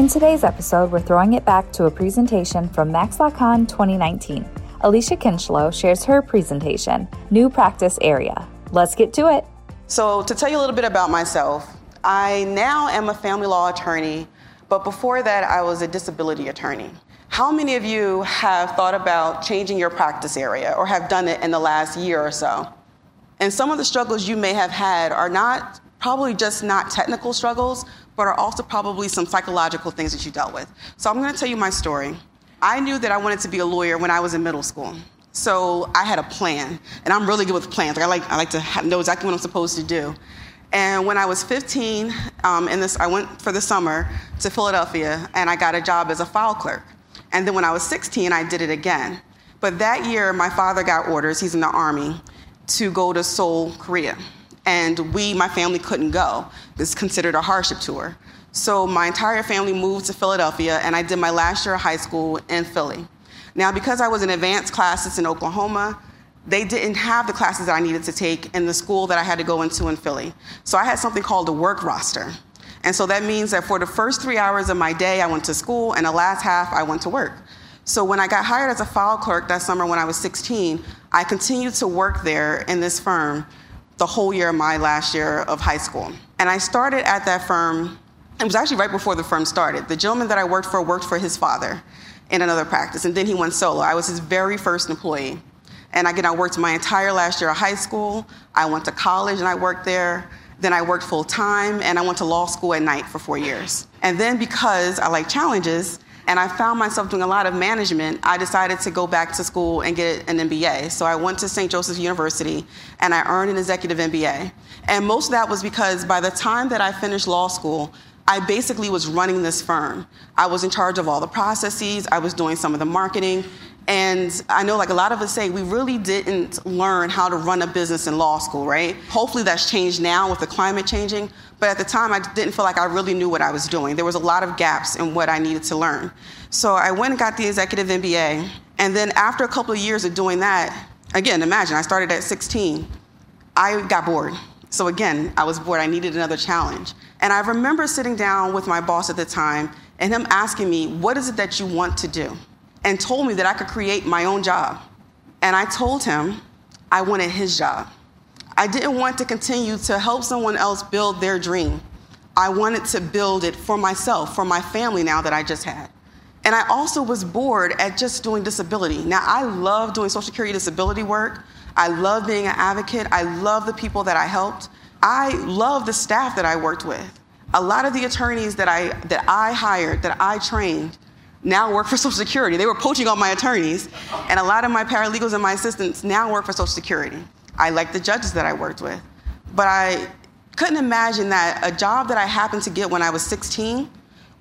In today's episode, we're throwing it back to a presentation from Max MaxLawCon 2019. Alycia Kinchloe shares her presentation, New Practice Area. Let's get to it. So, to tell you a little bit about myself, I now am a family law attorney, but before that, I was a disability attorney. How many of you have thought about changing your practice area or have done it in the last year or so? And some of the struggles you may have had are not probably just not technical struggles, but are also probably some psychological things that you dealt with. So I'm going to tell you my story. I knew that I wanted to be a lawyer when I was in middle school. So I had a plan, and I'm really good with plans. Like I like I like to have, know exactly what I'm supposed to do. And when I was 15, um, in this, I went for the summer to Philadelphia, and I got a job as a file clerk. And then when I was 16, I did it again. But that year, my father got orders. He's in the army to go to Seoul, Korea, and we, my family, couldn't go. It's considered a hardship tour. So my entire family moved to Philadelphia, and I did my last year of high school in Philly. Now, because I was in advanced classes in Oklahoma, they didn't have the classes that I needed to take in the school that I had to go into in Philly. So I had something called a work roster. And so that means that for the first three hours of my day, I went to school, and the last half, I went to work. So when I got hired as a file clerk that summer when I was 16, I continued to work there in this firm the whole year of my last year of high school. And I started at that firm, it was actually right before the firm started. The gentleman that I worked for worked for his father in another practice. And then he went solo. I was his very first employee. And again, I worked my entire last year of high school. I went to college and I worked there. Then I worked full time and I went to law school at night for four years. And then because I like challenges and I found myself doing a lot of management, I decided to go back to school and get an MBA. So I went to St. Joseph's University and I earned an executive MBA. And most of that was because by the time that I finished law school, I basically was running this firm. I was in charge of all the processes, I was doing some of the marketing. And I know, like a lot of us say, we really didn't learn how to run a business in law school, right? Hopefully that's changed now with the climate changing. But at the time, I didn't feel like I really knew what I was doing. There was a lot of gaps in what I needed to learn. So I went and got the executive MBA. And then after a couple of years of doing that, again, imagine I started at 16, I got bored. So again, I was bored. I needed another challenge. And I remember sitting down with my boss at the time and him asking me, What is it that you want to do? And told me that I could create my own job. And I told him I wanted his job. I didn't want to continue to help someone else build their dream. I wanted to build it for myself, for my family now that I just had. And I also was bored at just doing disability. Now, I love doing Social Security disability work. I love being an advocate. I love the people that I helped. I love the staff that I worked with. A lot of the attorneys that I, that I hired, that I trained, now work for Social Security. They were poaching all my attorneys, and a lot of my paralegals and my assistants now work for Social Security. I like the judges that I worked with. But I couldn't imagine that a job that I happened to get when I was 16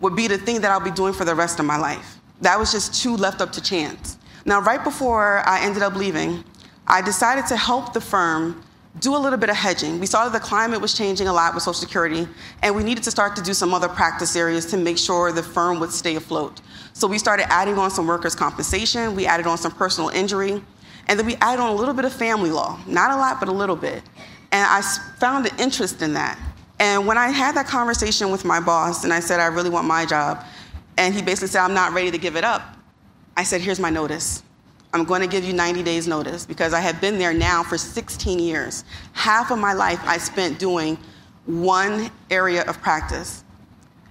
would be the thing that I'll be doing for the rest of my life. That was just too left up to chance. Now, right before I ended up leaving, I decided to help the firm do a little bit of hedging. We saw that the climate was changing a lot with Social Security, and we needed to start to do some other practice areas to make sure the firm would stay afloat. So we started adding on some workers' compensation, we added on some personal injury, And then we added on a little bit of family law, not a lot, but a little bit. And I found an interest in that. And when I had that conversation with my boss and I said, I really want my job, and he basically said, I'm not ready to give it up, I said, Here's my notice. I'm going to give you 90 days notice because I have been there now for 16 years. Half of my life I spent doing one area of practice.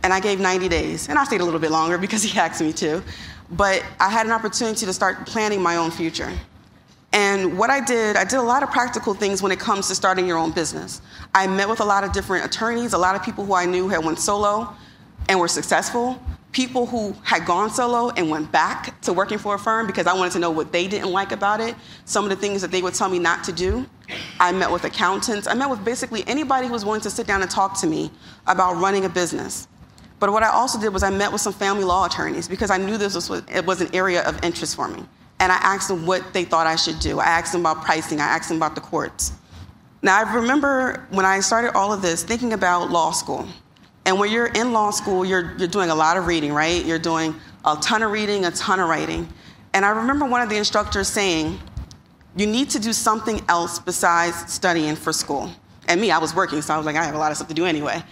And I gave 90 days. And I stayed a little bit longer because he asked me to. But I had an opportunity to start planning my own future. And what I did, I did a lot of practical things when it comes to starting your own business. I met with a lot of different attorneys, a lot of people who I knew had went solo and were successful people who had gone solo and went back to working for a firm because I wanted to know what they didn't like about it, some of the things that they would tell me not to do. I met with accountants. I met with basically anybody who was willing to sit down and talk to me about running a business. But what I also did was I met with some family law attorneys because I knew this was, it was an area of interest for me. And I asked them what they thought I should do. I asked them about pricing. I asked them about the courts. Now, I remember when I started all of this thinking about law school. And when you're in law school, you're, you're doing a lot of reading, right? You're doing a ton of reading, a ton of writing. And I remember one of the instructors saying, you need to do something else besides studying for school. And me, I was working, so I was like, I have a lot of stuff to do anyway.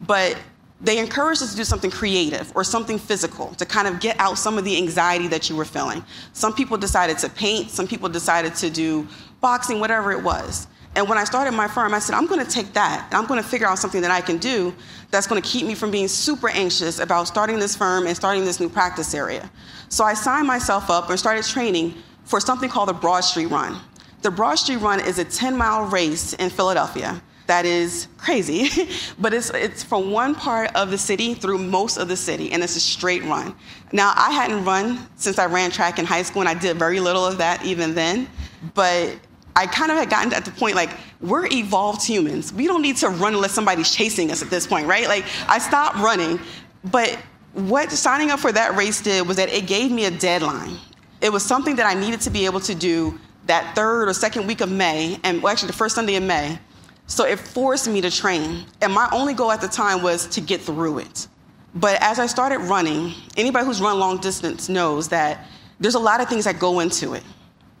But they encouraged us to do something creative or something physical to kind of get out some of the anxiety that you were feeling. Some people decided to paint, some people decided to do boxing, whatever it was. And when I started my firm, I said, I'm going to take that and I'm going to figure out something that I can do that's going to keep me from being super anxious about starting this firm and starting this new practice area. So I signed myself up and started training for something called the Broad Street Run. The Broad Street Run is a 10 mile race in Philadelphia that is crazy, but it's, it's from one part of the city through most of the city, and it's a straight run. Now, I hadn't run since I ran track in high school, and I did very little of that even then, but I kind of had gotten at the point like we're evolved humans. We don't need to run unless somebody's chasing us at this point, right? Like I stopped running, but what signing up for that race did was that it gave me a deadline. It was something that I needed to be able to do that third or second week of May, and well, actually the first Sunday in May. So it forced me to train. And my only goal at the time was to get through it. But as I started running, anybody who's run long distance knows that there's a lot of things that go into it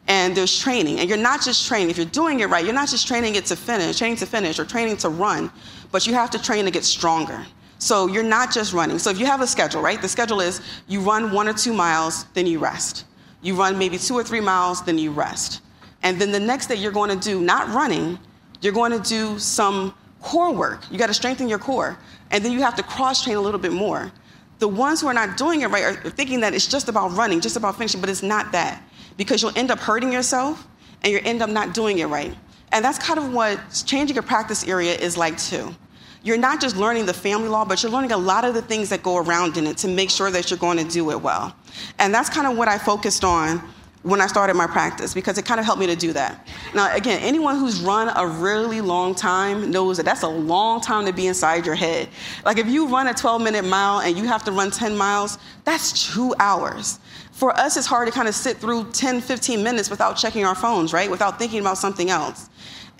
and there's training. And you're not just training, if you're doing it right, you're not just training it to finish, training to finish, or training to run, but you have to train to get stronger. So you're not just running. So if you have a schedule, right? The schedule is you run one or two miles, then you rest. You run maybe two or three miles, then you rest. And then the next day you're going to do not running, you're going to do some core work. You got to strengthen your core. And then you have to cross train a little bit more. The ones who are not doing it right are thinking that it's just about running, just about finishing, but it's not that because you'll end up hurting yourself and you'll end up not doing it right. And that's kind of what changing your practice area is like too. You're not just learning the family law, but you're learning a lot of the things that go around in it to make sure that you're going to do it well. And that's kind of what I focused on when I started my practice because it kind of helped me to do that. Now, again, anyone who's run a really long time knows that that's a long time to be inside your head. Like if you run a 12 minute mile and you have to run 10 miles, that's two hours for us, it's hard to kind of sit through 10, 15 minutes without checking our phones, right? Without thinking about something else.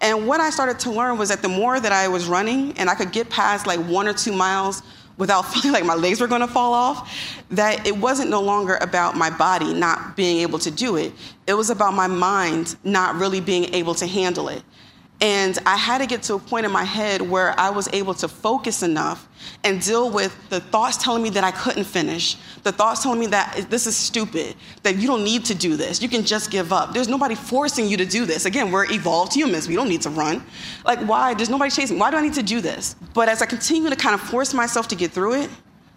And what I started to learn was that the more that I was running and I could get past like one or two miles without feeling like my legs were gonna fall off, that it wasn't no longer about my body not being able to do it. It was about my mind not really being able to handle it. And I had to get to a point in my head where I was able to focus enough and deal with the thoughts telling me that I couldn't finish, the thoughts telling me that this is stupid, that you don't need to do this, you can just give up. There's nobody forcing you to do this. Again, we're evolved humans, we don't need to run. Like, why? There's nobody chasing. Why do I need to do this? But as I continue to kind of force myself to get through it,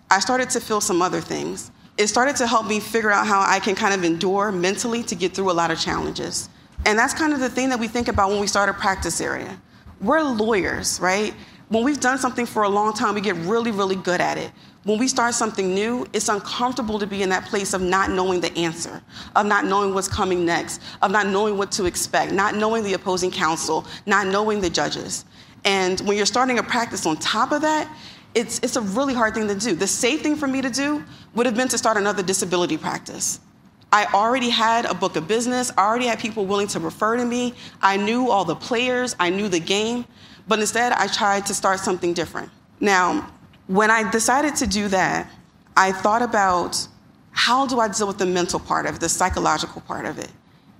I started to feel some other things. It started to help me figure out how I can kind of endure mentally to get through a lot of challenges. And that's kind of the thing that we think about when we start a practice area. We're lawyers, right? When we've done something for a long time, we get really, really good at it. When we start something new, it's uncomfortable to be in that place of not knowing the answer, of not knowing what's coming next, of not knowing what to expect, not knowing the opposing counsel, not knowing the judges. And when you're starting a practice on top of that, it's, it's a really hard thing to do. The safe thing for me to do would have been to start another disability practice. I already had a book of business, I already had people willing to refer to me. I knew all the players, I knew the game, but instead I tried to start something different. Now, when I decided to do that, I thought about how do I deal with the mental part of it, the psychological part of it.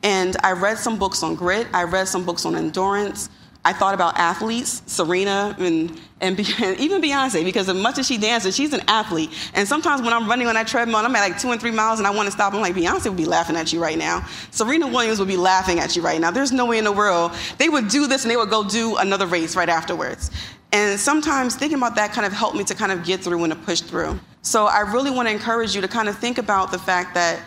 And I read some books on grit, I read some books on endurance. I thought about athletes, Serena and, and, even Beyonce, because as much as she dances, she's an athlete. And sometimes when I'm running on that treadmill, I'm at like two and three miles and I want to stop, I'm like, Beyonce would be laughing at you right now. Serena Williams would be laughing at you right now. There's no way in the world. They would do this and they would go do another race right afterwards. And sometimes thinking about that kind of helped me to kind of get through and to push through. So I really want to encourage you to kind of think about the fact that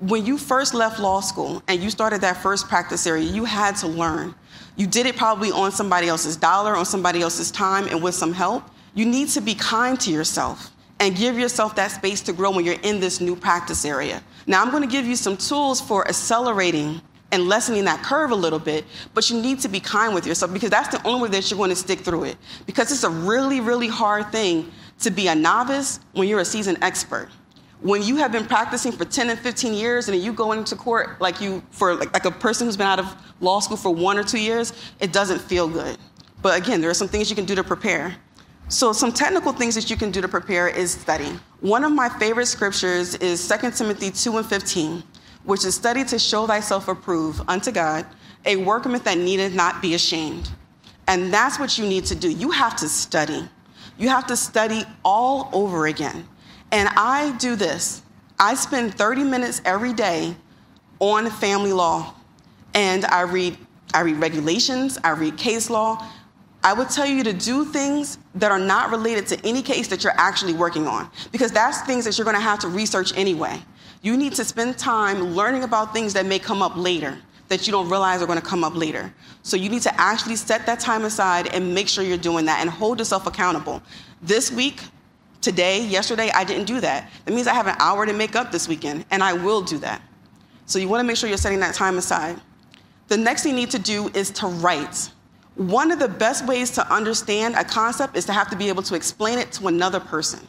when you first left law school and you started that first practice area, you had to learn. You did it probably on somebody else's dollar, on somebody else's time, and with some help. You need to be kind to yourself and give yourself that space to grow when you're in this new practice area. Now, I'm going to give you some tools for accelerating and lessening that curve a little bit, but you need to be kind with yourself because that's the only way that you're going to stick through it. Because it's a really, really hard thing to be a novice when you're a seasoned expert when you have been practicing for 10 and 15 years and you go into court like you for like, like, a person who's been out of law school for one or two years it doesn't feel good. But again there are some things you can do to prepare. So some technical things that you can do to prepare is study. One of my favorite scriptures is 2 timothy 2 and 15 which is study to show thyself approved unto god a workman that needeth not be ashamed. And that's what you need to do. You have to study. You have to study all over again and I do this I spend 30 minutes every day on family law. And I read, I read regulations, I read case law. I would tell you to do things that are not related to any case that you're actually working on, because that's things that you're going to have to research anyway. You need to spend time learning about things that may come up later that you don't realize are going to come up later. So you need to actually set that time aside and make sure you're doing that and hold yourself accountable. This week, Today, yesterday, I didn't do that. That means I have an hour to make up this weekend, and I will do that. So you want to make sure you're setting that time aside. The next thing you need to do is to write. One of the best ways to understand a concept is to have to be able to explain it to another person.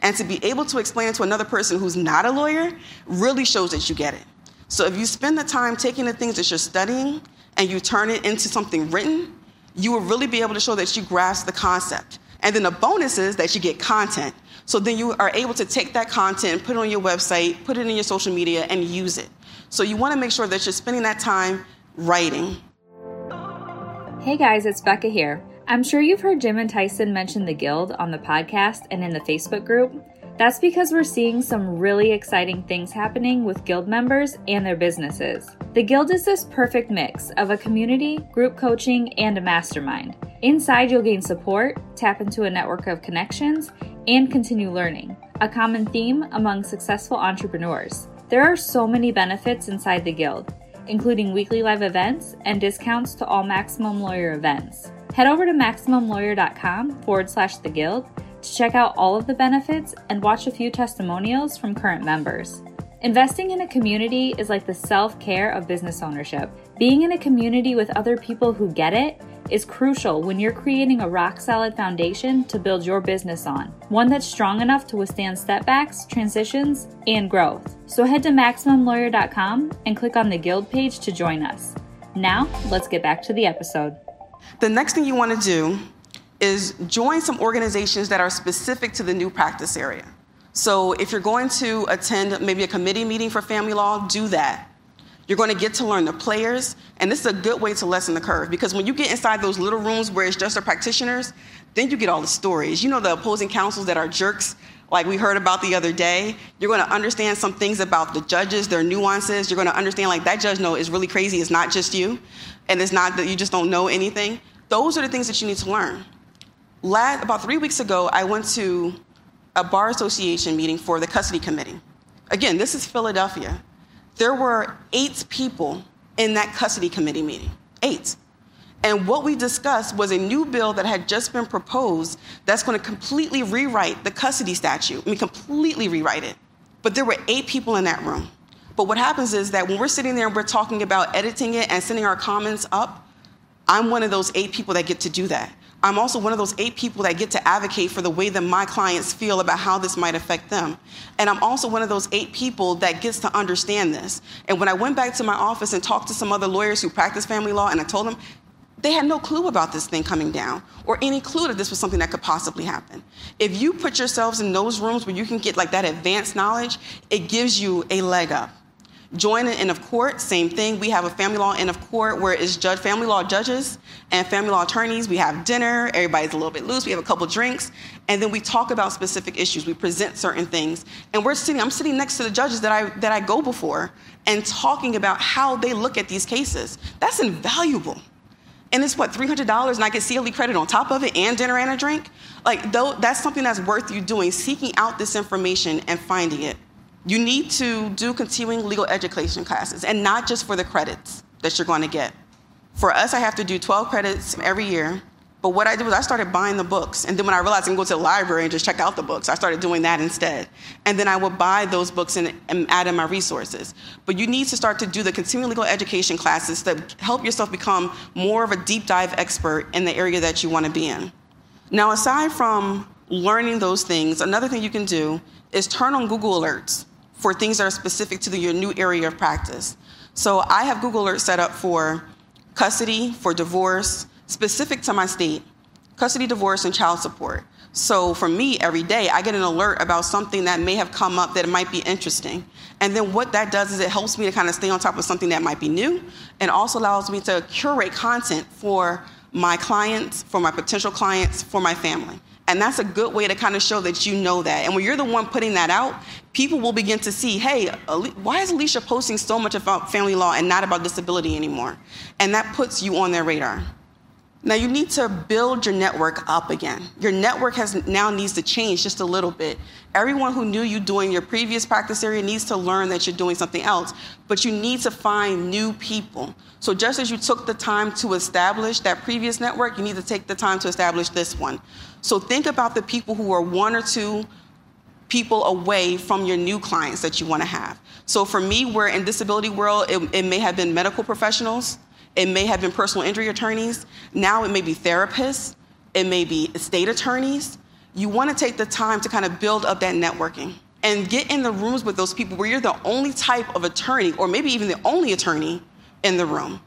And to be able to explain it to another person who's not a lawyer really shows that you get it. So if you spend the time taking the things that you're studying and you turn it into something written, you will really be able to show that you grasp the concept. And then the bonus is that you get content. So then you are able to take that content, put it on your website, put it in your social media, and use it. So you want to make sure that you're spending that time writing. Hey guys, it's Becca here. I'm sure you've heard Jim and Tyson mention the Guild on the podcast and in the Facebook group. That's because we're seeing some really exciting things happening with Guild members and their businesses. The Guild is this perfect mix of a community, group coaching, and a mastermind. Inside, you'll gain support, tap into a network of connections, and continue learning, a common theme among successful entrepreneurs. There are so many benefits inside the Guild, including weekly live events and discounts to all Maximum Lawyer events. Head over to MaximumLawyer.com forward slash the Guild to check out all of the benefits and watch a few testimonials from current members. Investing in a community is like the self care of business ownership. Being in a community with other people who get it is crucial when you're creating a rock solid foundation to build your business on, one that's strong enough to withstand setbacks, transitions, and growth. So head to MaximumLawyer.com and click on the Guild page to join us. Now, let's get back to the episode. The next thing you want to do is join some organizations that are specific to the new practice area. So if you're going to attend maybe a committee meeting for family law, do that. You're going to get to learn the players, and this is a good way to lessen the curve because when you get inside those little rooms where it's just the practitioners, then you get all the stories. You know, the opposing counsels that are jerks, like we heard about the other day. You're going to understand some things about the judges, their nuances. You're going to understand, like, that judge no is really crazy. It's not just you, and it's not that you just don't know anything. Those are the things that you need to learn. Last, about three weeks ago, I went to a bar association meeting for the custody committee. Again, this is Philadelphia there were eight people in that custody committee meeting. Eight. And what we discussed was a new bill that had just been proposed that's going to completely rewrite the custody statute. I mean, completely rewrite it. But there were eight people in that room. But what happens is that when we're sitting there and we're talking about editing it and sending our comments up, I'm one of those eight people that get to do that. I'm also one of those eight people that get to advocate for the way that my clients feel about how this might affect them. And I'm also one of those eight people that gets to understand this. And when I went back to my office and talked to some other lawyers who practice family law, and I told them, they had no clue about this thing coming down or any clue that this was something that could possibly happen. If you put yourselves in those rooms where you can get like that advanced knowledge, it gives you a leg up. Join an inn of court, same thing. We have a family law inn of court where it's judge, family law judges and family law attorneys. We have dinner, everybody's a little bit loose, we have a couple drinks, and then we talk about specific issues. We present certain things. And we're sitting, I'm sitting next to the judges that I that I go before and talking about how they look at these cases. That's invaluable. And it's what, $300 and I get CLE credit on top of it and dinner and a drink? Like, though, that's something that's worth you doing, seeking out this information and finding it. You need to do continuing legal education classes, and not just for the credits that you're going to get. For us, I have to do 12 credits every year. But what I did was I started buying the books. And then when I realized I can go to the library and just check out the books, I started doing that instead. And then I would buy those books and, and add in my resources. But you need to start to do the continuing legal education classes to help yourself become more of a deep dive expert in the area that you want to be in. Now, aside from learning those things, another thing you can do is turn on Google Alerts for things that are specific to the, your new area of practice. So I have Google Alerts set up for custody, for divorce, specific to my state, custody, divorce, and child support. So for me, every day, I get an alert about something that may have come up that might be interesting. And then what that does is it helps me to kind of stay on top of something that might be new and also allows me to curate content for my clients, for my potential clients, for my family. And that's a good way to kind of show that you know that. And when you're the one putting that out, people will begin to see, hey, why is Alycia posting so much about family law and not about disability anymore? And that puts you on their radar. Now you need to build your network up again. Your network has now needs to change just a little bit. Everyone who knew you doing your previous practice area needs to learn that you're doing something else, but you need to find new people. So just as you took the time to establish that previous network, you need to take the time to establish this one. So think about the people who are one or two people away from your new clients that you want to have. So for me, we're in disability world, it, it may have been medical professionals, it may have been personal injury attorneys. Now it may be therapists. It may be estate attorneys. You want to take the time to kind of build up that networking and get in the rooms with those people where you're the only type of attorney, or maybe even the only attorney in the room.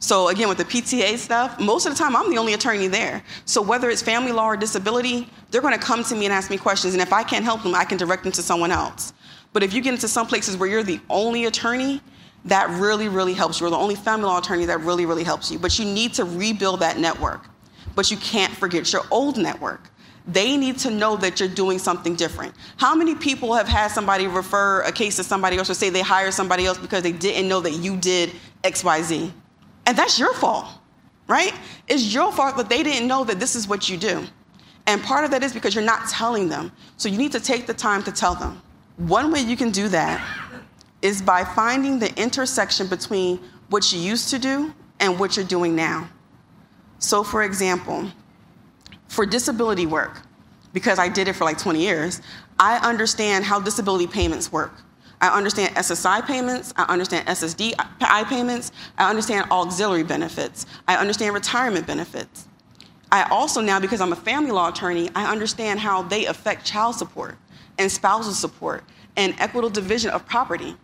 So, again, with the PTA stuff, most of the time I'm the only attorney there. So, whether it's family law or disability, they're going to come to me and ask me questions. And if I can't help them, I can direct them to someone else. But if you get into some places where you're the only attorney, that really, really helps you. Or the only family law attorney that really, really helps you. But you need to rebuild that network. But you can't forget your old network. They need to know that you're doing something different. How many people have had somebody refer a case to somebody else or say they hired somebody else because they didn't know that you did XYZ? And that's your fault, right? It's your fault that they didn't know that this is what you do. And part of that is because you're not telling them. So you need to take the time to tell them. One way you can do that is by finding the intersection between what you used to do and what you're doing now. So, for example, for disability work, because I did it for like 20 years, I understand how disability payments work. I understand SSI payments, I understand SSDI payments, I understand auxiliary benefits, I understand retirement benefits. I also now, because I'm a family law attorney, I understand how they affect child support and spousal support and equitable division of property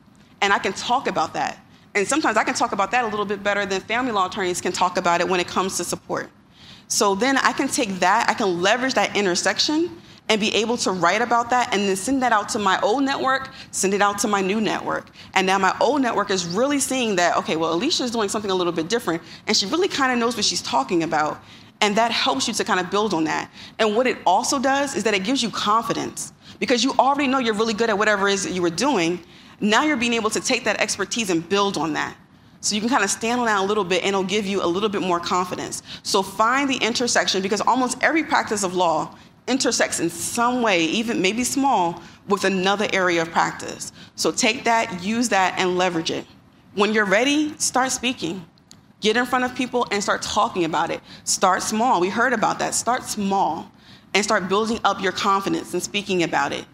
and I can talk about that. And sometimes I can talk about that a little bit better than family law attorneys can talk about it when it comes to support. So then I can take that, I can leverage that intersection and be able to write about that and then send that out to my old network, send it out to my new network. And now my old network is really seeing that, okay, well, Alycia is doing something a little bit different and she really kind of knows what she's talking about. And that helps you to kind of build on that. And what it also does is that it gives you confidence because you already know you're really good at whatever it is that you were doing. Now you're being able to take that expertise and build on that. So you can kind of stand on that a little bit and it'll give you a little bit more confidence. So find the intersection because almost every practice of law intersects in some way, even maybe small, with another area of practice. So take that, use that, and leverage it. When you're ready, start speaking. Get in front of people and start talking about it. Start small. We heard about that. Start small and start building up your confidence and speaking about it.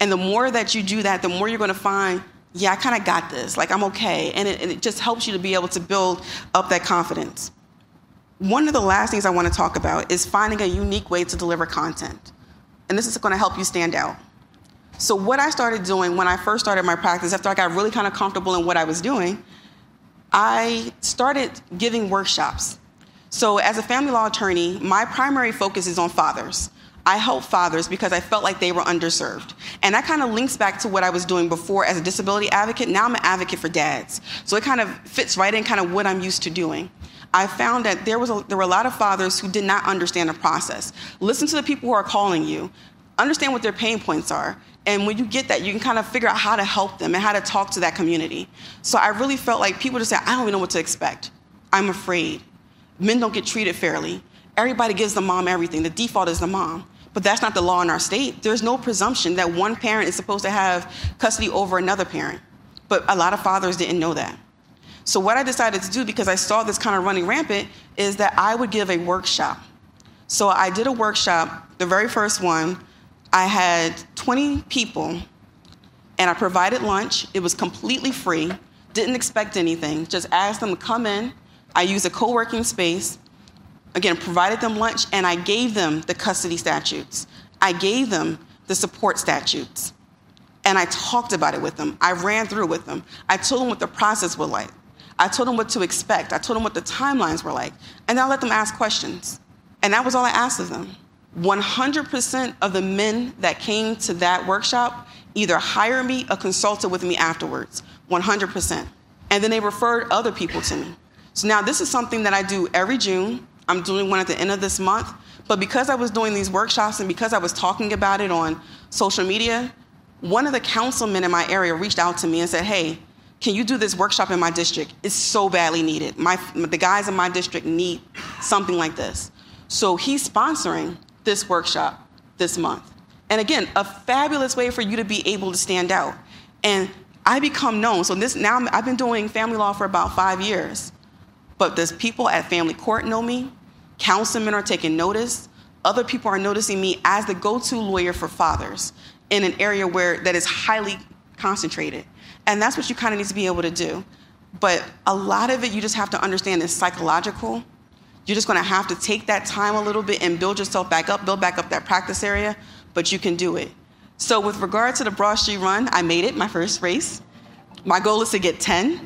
And the more that you do that, the more you're going to find, yeah, I kind of got this. Like, I'm okay. And it, and it just helps you to be able to build up that confidence. One of the last things I want to talk about is finding a unique way to deliver content. And this is going to help you stand out. So, what I started doing when I first started my practice, after I got really kind of comfortable in what I was doing, I started giving workshops. So, as a family law attorney, my primary focus is on fathers. I help fathers because I felt like they were underserved. And that kind of links back to what I was doing before as a disability advocate. Now I'm an advocate for dads. So it kind of fits right in kind of what I'm used to doing. I found that there, was a, there were a lot of fathers who did not understand the process. Listen to the people who are calling you, understand what their pain points are. And when you get that, you can kind of figure out how to help them and how to talk to that community. So I really felt like people just say, I don't even know what to expect. I'm afraid. Men don't get treated fairly. Everybody gives the mom everything. The default is the mom. But that's not the law in our state. There's no presumption that one parent is supposed to have custody over another parent. But a lot of fathers didn't know that. So, what I decided to do, because I saw this kind of running rampant, is that I would give a workshop. So, I did a workshop, the very first one. I had 20 people, and I provided lunch. It was completely free, didn't expect anything, just asked them to come in. I used a co working space, again, provided them lunch, and I gave them the custody statutes. I gave them the support statutes. And I talked about it with them. I ran through with them. I told them what the process was like. I told them what to expect. I told them what the timelines were like. And I let them ask questions. And that was all I asked of them. 100% of the men that came to that workshop either hired me or consulted with me afterwards. 100%. And then they referred other people to me. So now this is something that I do every June. I'm doing one at the end of this month. But because I was doing these workshops and because I was talking about it on social media, one of the councilmen in my area reached out to me and said, Hey, can you do this workshop in my district? It's so badly needed. My, the guys in my district need something like this. So he's sponsoring this workshop this month. And again, a fabulous way for you to be able to stand out. And I become known. So this now I've been doing family law for about five years. But there's people at family court know me. Councilmen are taking notice. Other people are noticing me as the go-to lawyer for fathers in an area where that is highly concentrated. And that's what you kind of need to be able to do. But a lot of it you just have to understand is psychological. You're just going to have to take that time a little bit and build yourself back up, build back up that practice area, but you can do it. So, with regard to the Broad Street Run, I made it my first race. My goal is to get 10.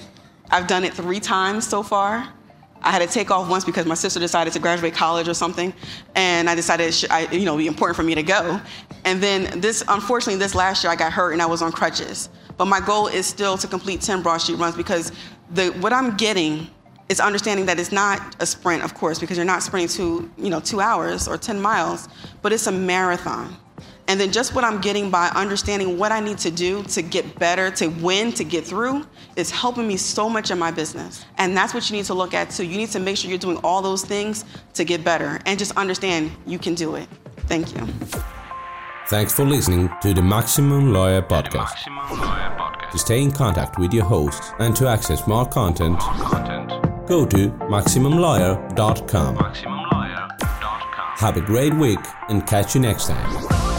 I've done it three times so far. I had to take off once because my sister decided to graduate college or something, and I decided it should, I, you know, be important for me to go. And then this, unfortunately, this last year I got hurt and I was on crutches. But my goal is still to complete 10 Broad Street runs because the, what I'm getting is understanding that it's not a sprint, of course, because you're not sprinting two, you know, two hours or 10 miles, but it's a marathon. And then just what I'm getting by understanding what I need to do to get better, to win, to get through, is helping me so much in my business. And that's what you need to look at too. You need to make sure you're doing all those things to get better and just understand you can do it. Thank you. Thanks for listening to the Maximum Lawyer Podcast. To stay in contact with your host and to access more content, go to MaximumLawyer.com. Have a great week and catch you next time.